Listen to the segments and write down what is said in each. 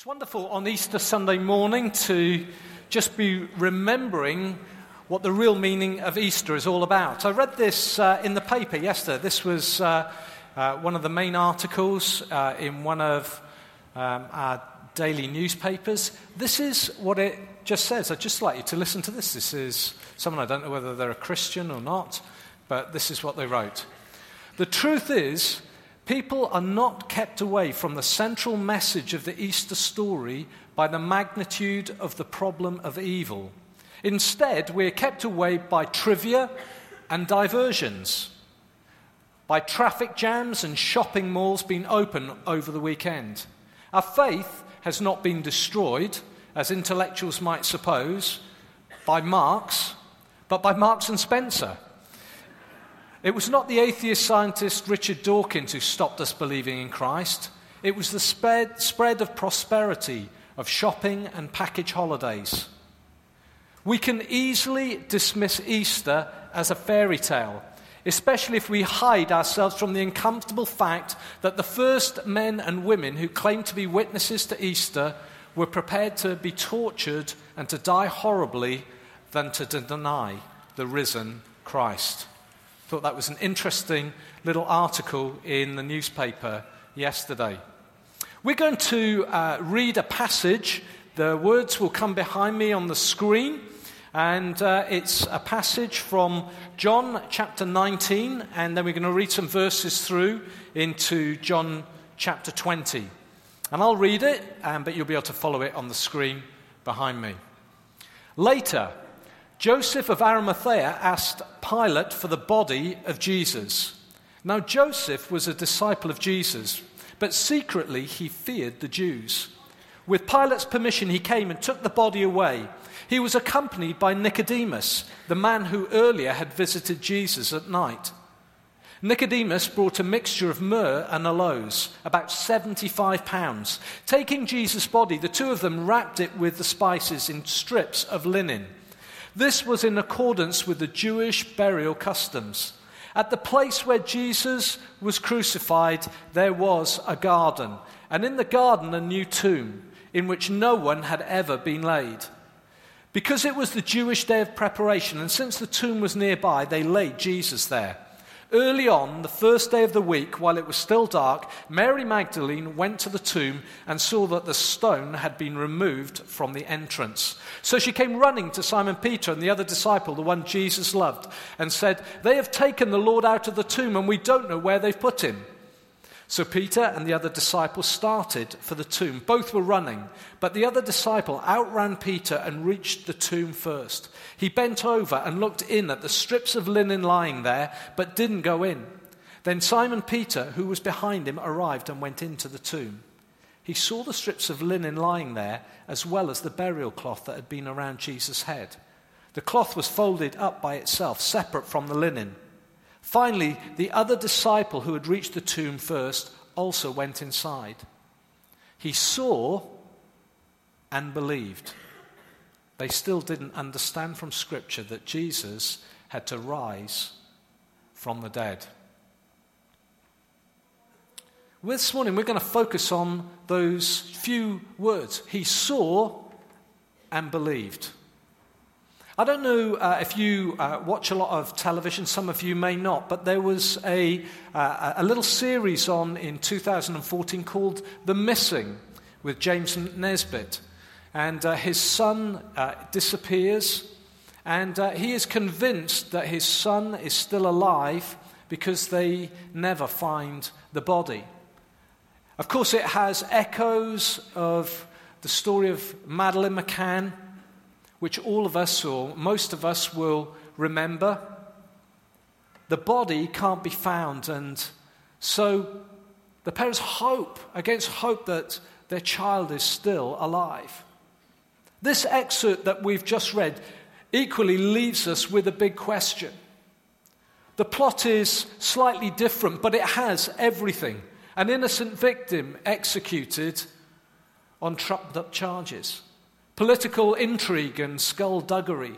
It's wonderful on Easter Sunday morning to just be remembering what the real meaning of Easter is all about. I read this uh, in the paper yesterday. This was uh, uh, one of the main articles uh, in one of um, our daily newspapers. This is what it just says. I'd just like you to listen to this. This is someone, I don't know whether they're a Christian or not, but this is what they wrote. The truth is, People are not kept away from the central message of the Easter story by the magnitude of the problem of evil. Instead, we're kept away by trivia and diversions, by traffic jams and shopping malls being open over the weekend. Our faith has not been destroyed, as intellectuals might suppose, by Marx, but by Marks and Spencer. It was not the atheist scientist Richard Dawkins who stopped us believing in Christ. It was the spread, spread of prosperity, of shopping and package holidays. We can easily dismiss Easter as a fairy tale, especially if we hide ourselves from the uncomfortable fact that the first men and women who claimed to be witnesses to Easter were prepared to be tortured and to die horribly than to deny the risen Christ. Thought that was an interesting little article in the newspaper yesterday. We're going to uh, read a passage. The words will come behind me on the screen. And uh, it's a passage from John chapter 19, and then we're going to read some verses through into John chapter 20. And I'll read it, um, but you'll be able to follow it on the screen behind me. Later, Joseph of Arimathea asked Pilate for the body of Jesus. Now, Joseph was a disciple of Jesus, but secretly he feared the Jews. With Pilate's permission, he came and took the body away. He was accompanied by Nicodemus, the man who earlier had visited Jesus at night. Nicodemus brought a mixture of myrrh and aloes, about 75 pounds. Taking Jesus' body, the two of them wrapped it with the spices in strips of linen this was in accordance with the Jewish burial customs. At the place where Jesus was crucified, there was a garden, and in the garden, a new tomb in which no one had ever been laid. Because it was the Jewish day of preparation, and since the tomb was nearby, they laid Jesus there. Early on, the first day of the week, while it was still dark, Mary Magdalene went to the tomb and saw that the stone had been removed from the entrance. So she came running to Simon Peter and the other disciple, the one Jesus loved, and said, They have taken the Lord out of the tomb, and we don't know where they've put him. So Peter and the other disciple started for the tomb. Both were running, but the other disciple outran Peter and reached the tomb first. He bent over and looked in at the strips of linen lying there, but didn't go in. Then Simon Peter, who was behind him, arrived and went into the tomb. He saw the strips of linen lying there, as well as the burial cloth that had been around Jesus' head. The cloth was folded up by itself, separate from the linen. Finally, the other disciple who had reached the tomb first also went inside. He saw and believed. They still didn't understand from Scripture that Jesus had to rise from the dead. This morning, we're going to focus on those few words. He saw and believed. I don't know uh, if you uh, watch a lot of television, some of you may not, but there was a, uh, a little series on in 2014 called The Missing with James Nesbitt. And uh, his son uh, disappears, and uh, he is convinced that his son is still alive because they never find the body. Of course, it has echoes of the story of Madeleine McCann which all of us, or most of us, will remember. The body can't be found, and so the parents hope against hope that their child is still alive. This excerpt that we've just read equally leaves us with a big question. The plot is slightly different, but it has everything. An innocent victim executed on trumped up charges. Political intrigue and skullduggery,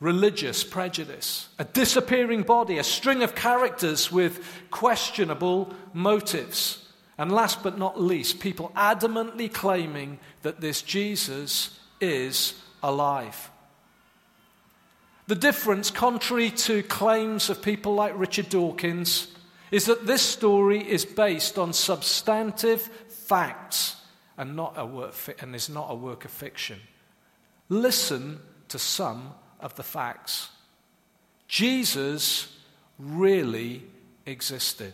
religious prejudice, a disappearing body, a string of characters with questionable motives, And last but not least, people adamantly claiming that this Jesus is alive. The difference, contrary to claims of people like Richard Dawkins, is that this story is based on substantive facts and, not a work, and is not a work of fiction. Listen to some of the facts. Jesus really existed.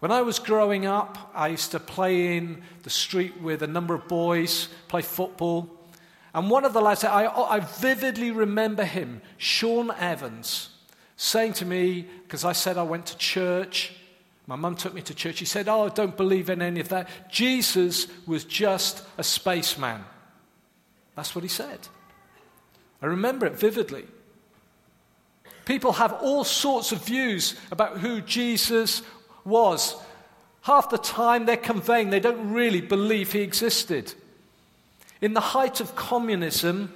When I was growing up, I used to play in the street with a number of boys, play football. And one of the lads, I, I vividly remember him, Sean Evans, saying to me, because I said I went to church, my mum took me to church. He said, Oh, I don't believe in any of that. Jesus was just a spaceman. That's what he said. I remember it vividly. People have all sorts of views about who Jesus was. Half the time they're conveying they don't really believe he existed. In the height of communism,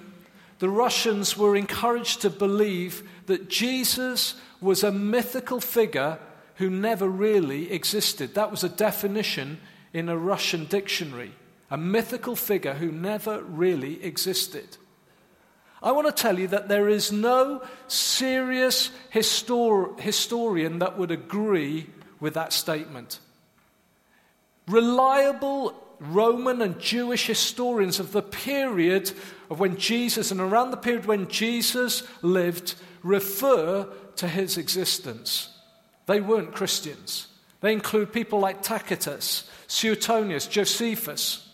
the Russians were encouraged to believe that Jesus was a mythical figure who never really existed. That was a definition in a Russian dictionary a mythical figure who never really existed. I want to tell you that there is no serious histor- historian that would agree with that statement. Reliable Roman and Jewish historians of the period of when Jesus and around the period when Jesus lived refer to his existence. They weren't Christians. They include people like Tacitus, Suetonius, Josephus.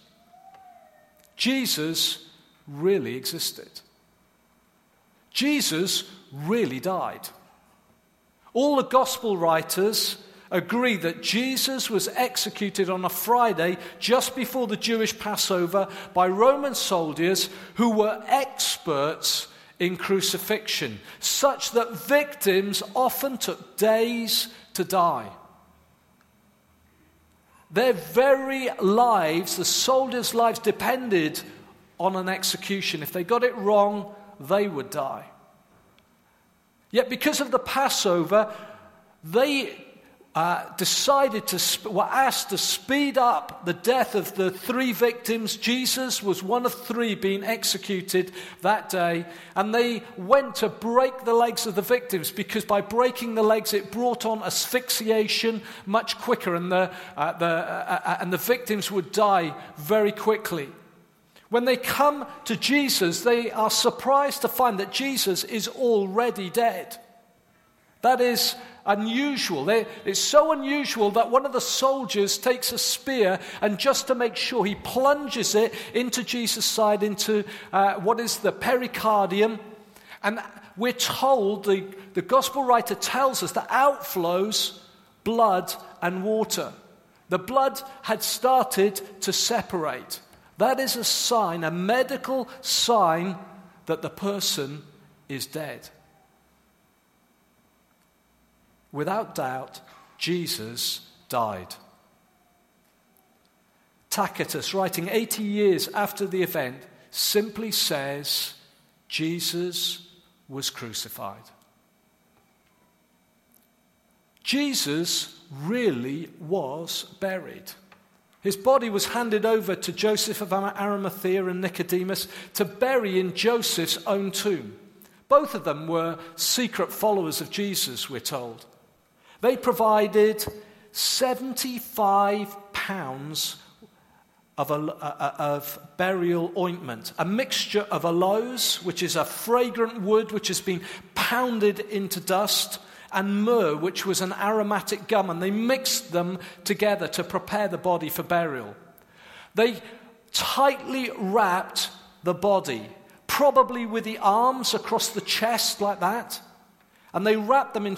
Jesus really existed. Jesus really died. All the gospel writers agree that Jesus was executed on a Friday just before the Jewish Passover by Roman soldiers who were experts in crucifixion, such that victims often took days to die. Their very lives, the soldiers' lives, depended on an execution. If they got it wrong, they would die. Yet, because of the Passover, they uh, decided to, sp- were asked to speed up the death of the three victims. Jesus was one of three being executed that day. And they went to break the legs of the victims because by breaking the legs, it brought on asphyxiation much quicker, and the, uh, the, uh, uh and the victims would die very quickly. When they come to Jesus, they are surprised to find that Jesus is already dead. That is unusual. They, it's so unusual that one of the soldiers takes a spear and just to make sure, he plunges it into Jesus' side, into uh, what is the pericardium. And we're told, the, the gospel writer tells us that outflows blood and water. The blood had started to separate. That is a sign, a medical sign, that the person is dead. Without doubt, Jesus died. Tacitus, writing 80 years after the event, simply says, Jesus was crucified. Jesus really was buried. His body was handed over to Joseph of Arimathea and Nicodemus to bury in Joseph's own tomb. Both of them were secret followers of Jesus, we're told. They provided 75 pounds of, a, of, burial ointment, a mixture of aloes, which is a fragrant wood which has been pounded into dust, and myrrh, which was an aromatic gum, and they mixed them together to prepare the body for burial. They tightly wrapped the body, probably with the arms across the chest like that. And they wrapped, them in,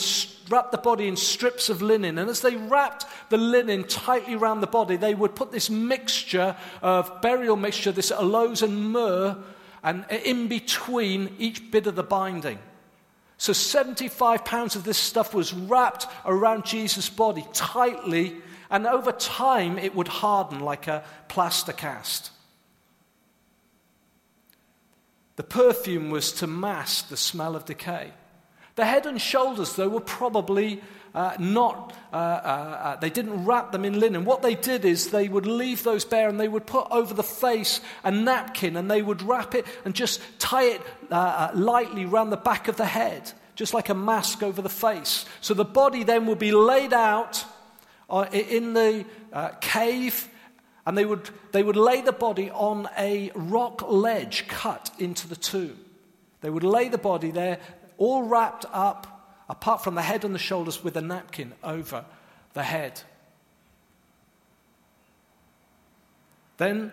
wrapped the body in strips of linen. And as they wrapped the linen tightly around the body, they would put this mixture of burial mixture, this aloes and myrrh, and in between each bit of the binding. So 75 pounds of this stuff was wrapped around Jesus' body tightly, and over time it would harden like a plaster cast. The perfume was to mask the smell of decay. The head and shoulders, though, were probably uh, not, uh, uh, uh, they didn't wrap them in linen. What they did is they would leave those bare and they would put over the face a napkin and they would wrap it and just tie it uh, uh, lightly round the back of the head, just like a mask over the face. So the body then would be laid out in the cave and they would, they would lay the body on a rock ledge cut into the tomb. They would lay the body there, all wrapped up, apart from the head and the shoulders, with a napkin over the head. Then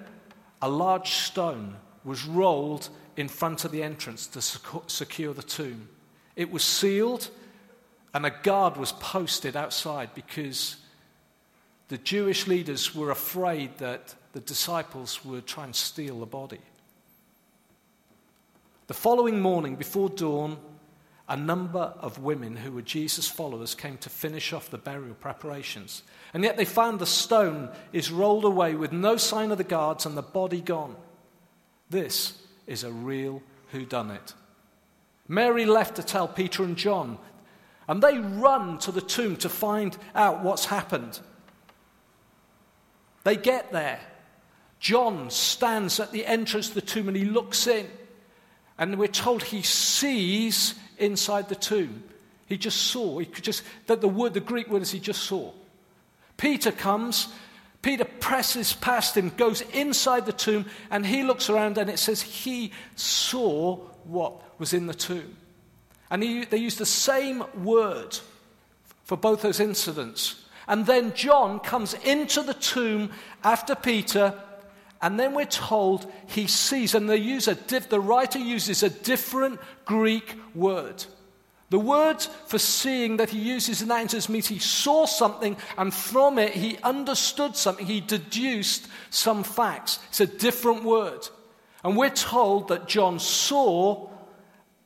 a large stone was rolled in front of the entrance to secure the tomb. It was sealed, and a guard was posted outside because the Jewish leaders were afraid that the disciples would try and steal the body. The following morning, before dawn, a number of women who were Jesus' followers came to finish off the burial preparations. And yet they found the stone is rolled away with no sign of the guards and the body gone. This is a real whodunit. Mary left to tell Peter and John, and they run to the tomb to find out what's happened. They get there. John stands at the entrance of the tomb and he looks in. And we're told he sees inside the tomb. He just saw. He could just that the word, the Greek word is he just saw. Peter comes. Peter presses past him, goes inside the tomb, and he looks around and it says he saw what was in the tomb. And he, they use the same word for both those incidents. And then John comes into the tomb after Peter, and then we're told he sees, and they use a diff, the writer uses a different Greek word. The word for seeing that he uses in that instance means he saw something, and from it he understood something. He deduced some facts. It's a different word. And we're told that John saw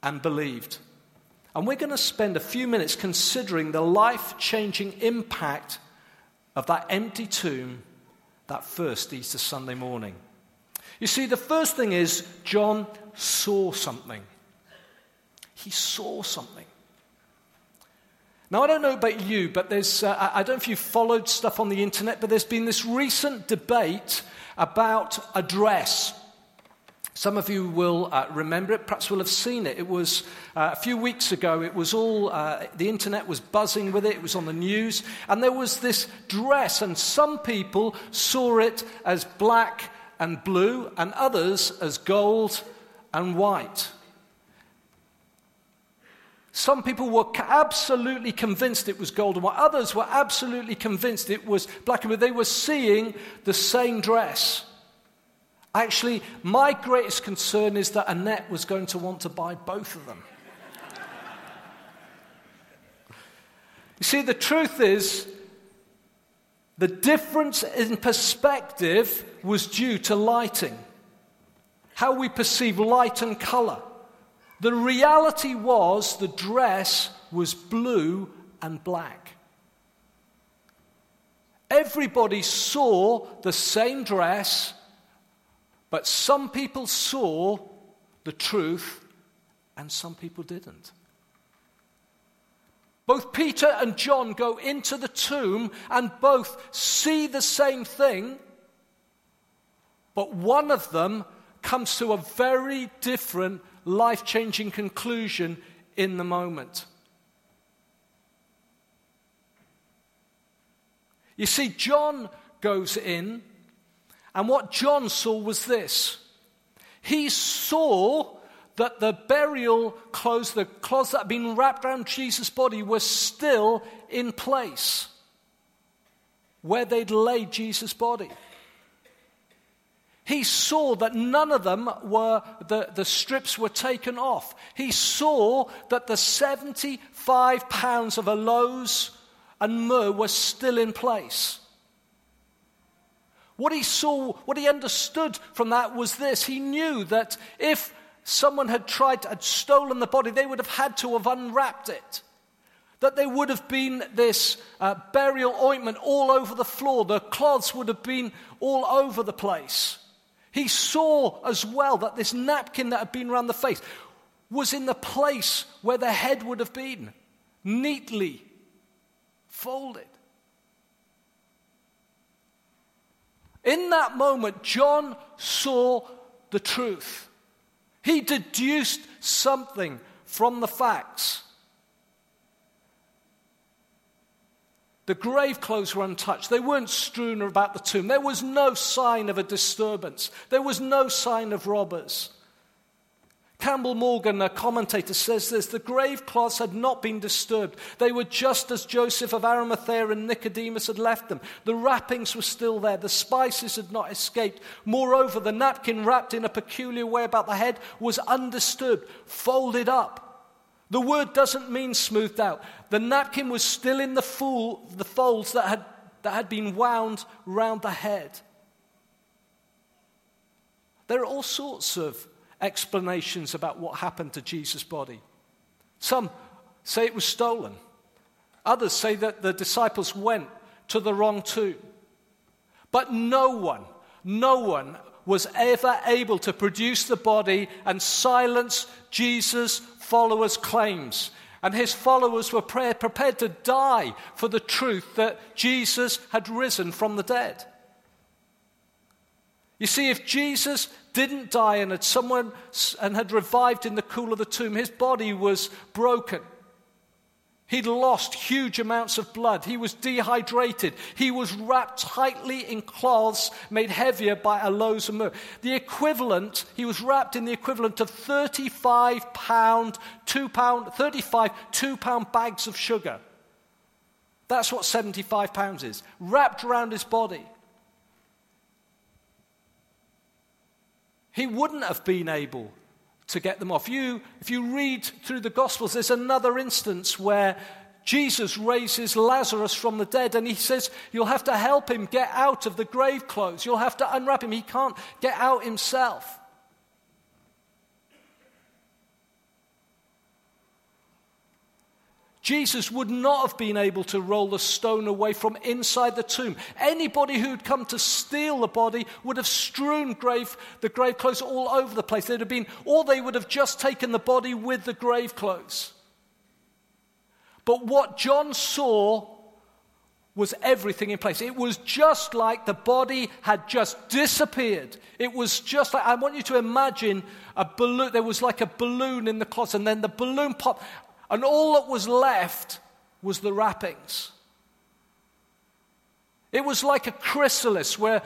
and believed. And we're going to spend a few minutes considering the life changing impact of that empty tomb that first Easter Sunday morning. You see, the first thing is John saw something. He saw something. Now, I don't know about you, but there's, uh, I don't know if you've followed stuff on the internet, but there's been this recent debate about a dress. Some of you will uh, remember it, perhaps will have seen it. It was uh, a few weeks ago, it was all, uh, the internet was buzzing with it, it was on the news, and there was this dress, and some people saw it as black and blue, and others as gold and white. Some people were absolutely convinced it was gold and white. Others were absolutely convinced it was black and blue. They were seeing the same dress. Actually, my greatest concern is that Annette was going to want to buy both of them. you see, the truth is, the difference in perspective was due to lighting, how we perceive light and color. The reality was the dress was blue and black. Everybody saw the same dress but some people saw the truth and some people didn't. Both Peter and John go into the tomb and both see the same thing, but one of them comes to a very different life changing conclusion in the moment. You see, John goes in and what John saw was this he saw that the burial clothes, the cloths that had been wrapped around Jesus' body, were still in place where they'd laid Jesus' body. He saw that none of them were, the, the strips were taken off. He saw that the 75 pounds of aloes and myrrh were still in place. What he saw, what he understood from that was this. He knew that if someone had tried, had stolen the body, they would have had to have unwrapped it. That there would have been this uh, burial ointment all over the floor. The cloths would have been all over the place. He saw as well that this napkin that had been around the face was in the place where the head would have been, neatly folded. In that moment, John saw the truth. He deduced something from the facts. The grave clothes were untouched. They weren't strewn about the tomb. There was no sign of a disturbance. There was no sign of robbers. Campbell Morgan, a commentator, says this the grave cloths had not been disturbed. They were just as Joseph of Arimathea and Nicodemus had left them. The wrappings were still there. The spices had not escaped. Moreover, the napkin wrapped in a peculiar way about the head was undisturbed, folded up. The word doesn't mean smoothed out. The napkin was still in the, fool, the folds that had, that had been wound round the head. There are all sorts of explanations about what happened to Jesus' body. Some say it was stolen, others say that the disciples went to the wrong tomb. But no one, no one was ever able to produce the body and silence Jesus' followers' claims. And his followers were prepared to die for the truth that Jesus had risen from the dead. You see, if Jesus didn't die and had someone and had revived in the cool of the tomb, his body was broken. He'd lost huge amounts of blood. He was dehydrated. He was wrapped tightly in cloths made heavier by aloes and myrrh. The equivalent, he was wrapped in the equivalent of 35 pound, 2 pound, 35 2 pound bags of sugar. That's what 75 pounds is, wrapped around his body. He wouldn't have been able to get them off. You, if you read through the Gospels, there's another instance where Jesus raises Lazarus from the dead and he says, You'll have to help him get out of the grave clothes. You'll have to unwrap him. He can't get out himself. Jesus would not have been able to roll the stone away from inside the tomb. Anybody who'd come to steal the body would have strewn grave, the grave clothes all over the place. They'd have been, or they would have just taken the body with the grave clothes. But what John saw was everything in place. It was just like the body had just disappeared. It was just like, I want you to imagine a balloon. There was like a balloon in the closet, and then the balloon popped and all that was left was the wrappings. It was like a chrysalis where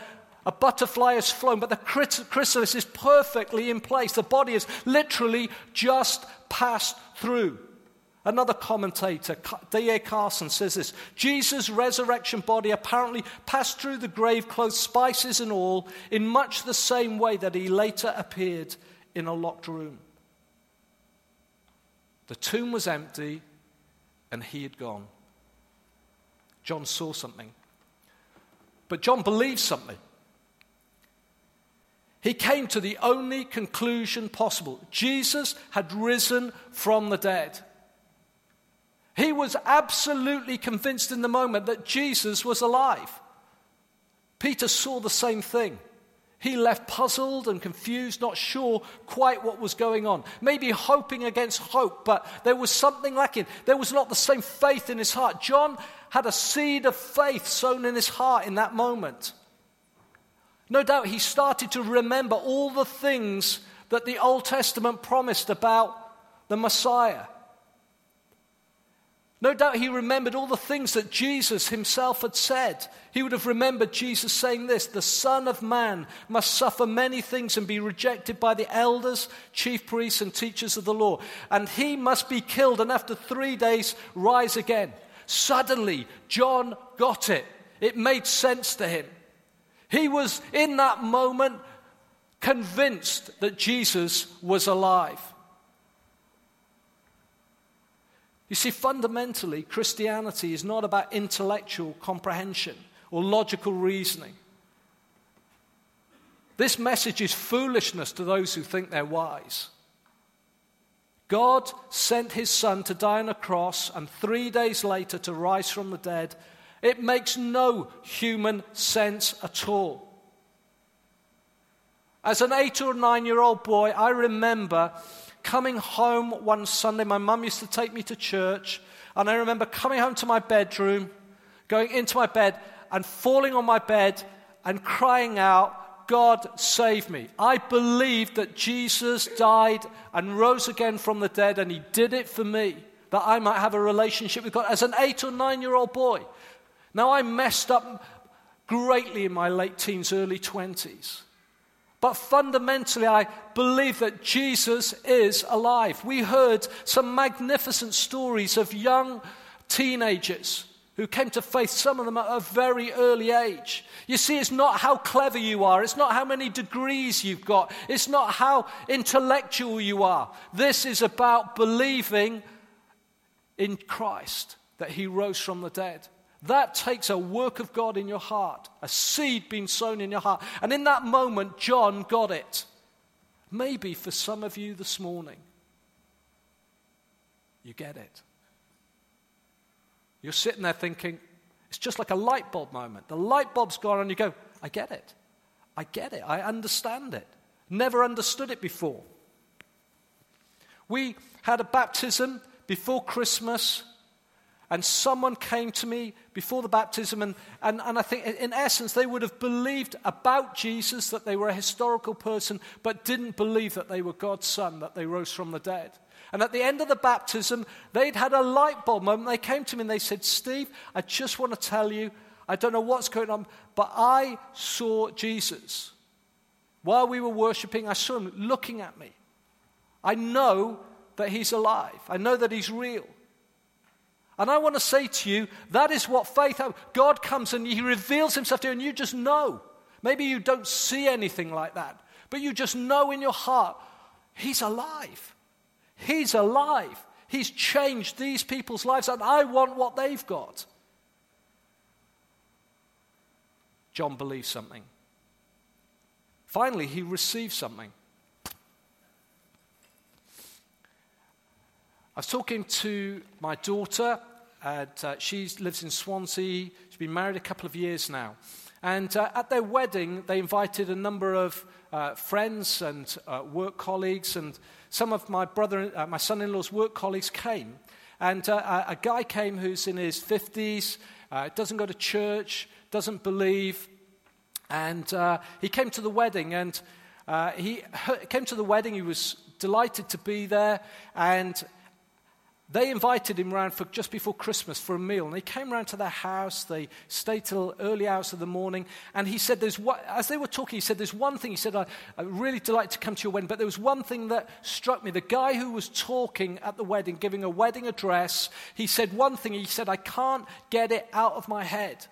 a butterfly has flown, but the chrysalis is perfectly in place. The body is literally just passed through. Another commentator, D.A. Carson, says this Jesus' resurrection body apparently passed through the grave clothes, spices and all, in much the same way that he later appeared in a locked room. The tomb was empty and he had gone. John saw something. But John believed something. He came to the only conclusion possible Jesus had risen from the dead. He was absolutely convinced in the moment that Jesus was alive. Peter saw the same thing. He left puzzled and confused, not sure quite what was going on. Maybe hoping against hope, but there was something lacking. There was not the same faith in his heart. John had a seed of faith sown in his heart in that moment. No doubt he started to remember all the things that the Old Testament promised about the Messiah. No doubt he remembered all the things that Jesus himself had said. He would have remembered Jesus saying this The Son of Man must suffer many things and be rejected by the elders, chief priests, and teachers of the law. And he must be killed and after three days rise again. Suddenly, John got it. It made sense to him. He was in that moment convinced that Jesus was alive. You see, fundamentally, Christianity is not about intellectual comprehension or logical reasoning. This message is foolishness to those who think they're wise. God sent his son to die on a cross and three days later to rise from the dead. It makes no human sense at all. As an eight or nine year old boy, I remember coming home one Sunday, my mum used to take me to church, and I remember coming home to my bedroom, going into my bed and falling on my bed and crying out, God, save me. I believed that Jesus died and rose again from the dead, and he did it for me, that I might have a relationship with God as an eight or nine year old boy. Now, I messed up greatly in my late teens, early 20s. But fundamentally, I believe that Jesus is alive. We heard some magnificent stories of young teenagers who came to faith, some of them at a very early age. You see, it's not how clever you are, it's not how many degrees you've got, it's not how intellectual you are. This is about believing in Christ, that He rose from the dead. That takes a work of God in your heart, a seed being sown in your heart. And in that moment, John got it. Maybe for some of you this morning, you get it. You're sitting there thinking, it's just like a light bulb moment. The light bulb's gone, and you go, I get it. I get it. I understand it. Never understood it before. We had a baptism before Christmas, and someone came to me before the baptism, and, and, and I think in essence they would have believed about Jesus that they were a historical person, but didn't believe that they were God's son, that they rose from the dead. And at the end of the baptism, they'd had a light bulb moment. They came to me and they said, Steve, I just want to tell you, I don't know what's going on, but I saw Jesus. While we were worshiping, I saw him looking at me. I know that he's alive, I know that he's real. And I want to say to you, that is what faith, God comes and he reveals himself to you, and you just know. Maybe you don't see anything like that, but you just know in your heart, he's alive. He's alive. He's changed these people's lives, and I want what they've got. John believes something. Finally, he receives something. I was talking to my daughter, and uh, she lives in Swansea. She's been married a couple of years now. And uh, at their wedding, they invited a number of uh, friends and uh, work colleagues, and some of my brother, uh, my son-in-law's work colleagues came. And uh, a guy came who's in his 50s, uh, doesn't go to church, doesn't believe, and he came to the wedding. And he came to the wedding. He was delighted to be there, and they invited him round for just before Christmas for a meal, and he came round to their house. They stayed till early hours of the morning, and he said, "There's as they were talking, he said, "There's one thing." He said, I, "I really delight to come to your wedding, but there was one thing that struck me. The guy who was talking at the wedding, giving a wedding address, he said one thing. He said, "I can't get it out of my head."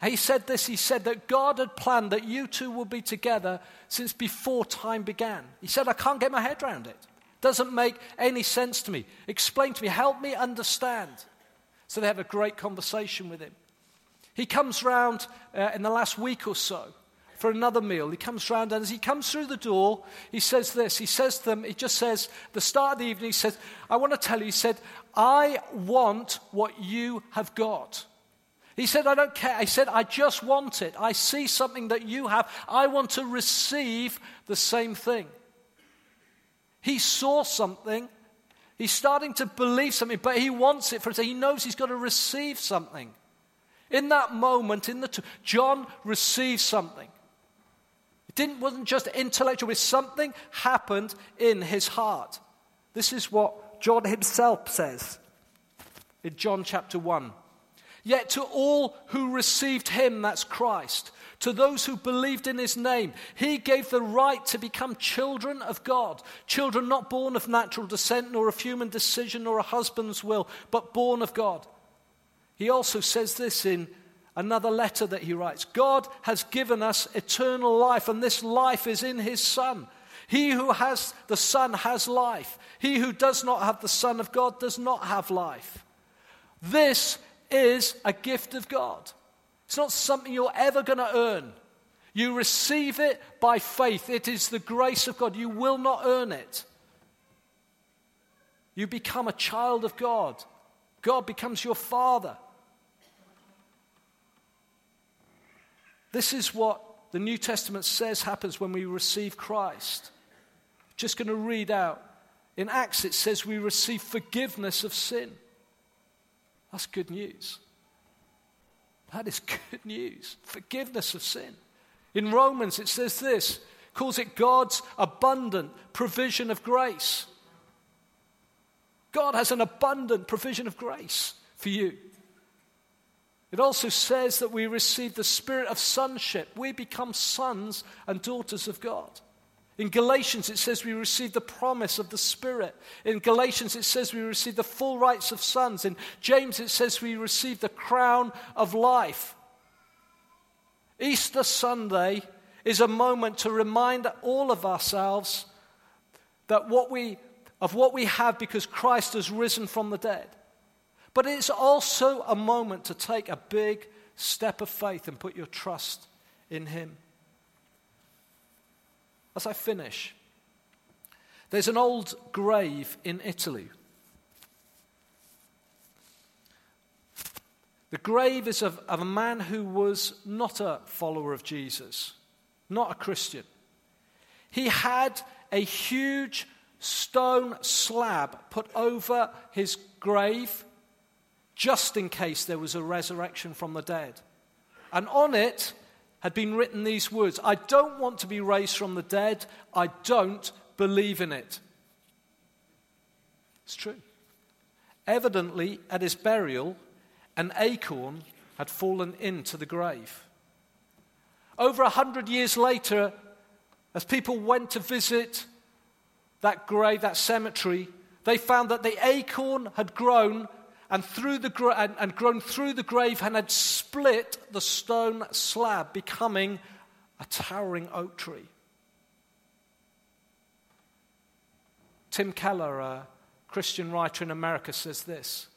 He said this. He said that God had planned that you two would be together since before time began. He said, "I can't get my head around it." Doesn't make any sense to me. Explain to me. Help me understand. So they have a great conversation with him. He comes round uh, in the last week or so for another meal. He comes round, and as he comes through the door, he says this. He says to them, he just says, the start of the evening, he says, I want to tell you, he said, I want what you have got. He said, I don't care. He said, I just want it. I see something that you have. I want to receive the same thing. He saw something. He's starting to believe something, but he wants it for himself. He knows he's got to receive something. In that moment, in the t- John received something. It didn't, wasn't just intellectual, but something happened in his heart. This is what John himself says in John chapter 1. Yet to all who received him, that's Christ, to those who believed in his name. He gave the right to become children of God, children not born of natural descent, nor of human decision, nor a husband's will, but born of God. He also says this in another letter that he writes God has given us eternal life, and this life is in his Son. He who has the Son has life. He who does not have the Son of God does not have life. This is a gift of God. It's not something you're ever going to earn. You receive it by faith. It is the grace of God. You will not earn it. You become a child of God. God becomes your father. This is what the New Testament says happens when we receive Christ. Just going to read out. In Acts, it says we receive forgiveness of sin. That's good news. That is good news. Forgiveness of sin. In Romans, it says this calls it God's abundant provision of grace. God has an abundant provision of grace for you. It also says that we receive the spirit of sonship. We become sons and daughters of God. In Galatians, it says we receive the promise of the Spirit. In Galatians, it says we receive the full rights of sons. In James, it says we receive the crown of life. Easter Sunday is a moment to remind all of ourselves that what we, of what we have because Christ has risen from the dead. But it's also a moment to take a big step of faith and put your trust in Him. As I finish, there's an old grave in Italy. The grave is of, of, a man who was not a follower of Jesus, not a Christian. He had a huge stone slab put over his grave just in case there was a resurrection from the dead. And on it had been written these words I don't want to be raised from the dead, I don't believe in it. It's true. Evidently, at his burial, an acorn had fallen into the grave. Over a hundred years later, as people went to visit that grave, that cemetery, they found that the acorn had grown and, through the, and, and grown through the grave and had split the stone slab, becoming a towering oak tree. Tim Keller, a Christian writer in America, says this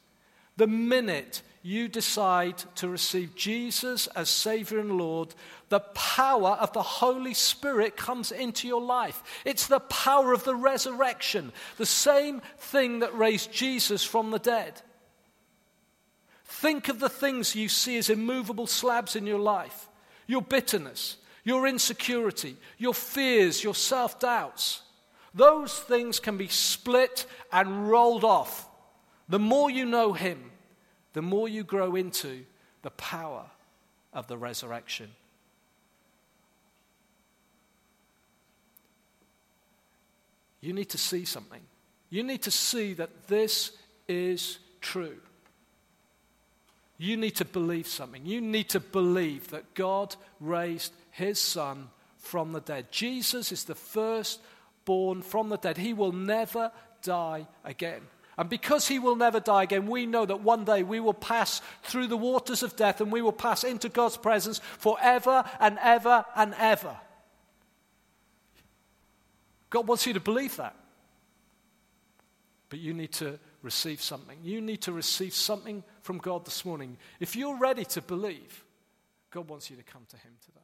The minute you decide to receive Jesus as Savior and Lord, the power of the Holy Spirit comes into your life. It's the power of the resurrection, the same thing that raised Jesus from the dead. Think of the things you see as immovable slabs in your life your bitterness, your insecurity, your fears, your self doubts. Those things can be split and rolled off. The more you know Him, the more you grow into the power of the resurrection. You need to see something. You need to see that this is true. You need to believe something. You need to believe that God raised his son from the dead. Jesus is the first born from the dead. He will never die again. And because he will never die again, we know that one day we will pass through the waters of death and we will pass into God's presence forever and ever and ever. God wants you to believe that. But you need to receive something. You need to receive something from God this morning. If you're ready to believe, God wants you to come to Him today.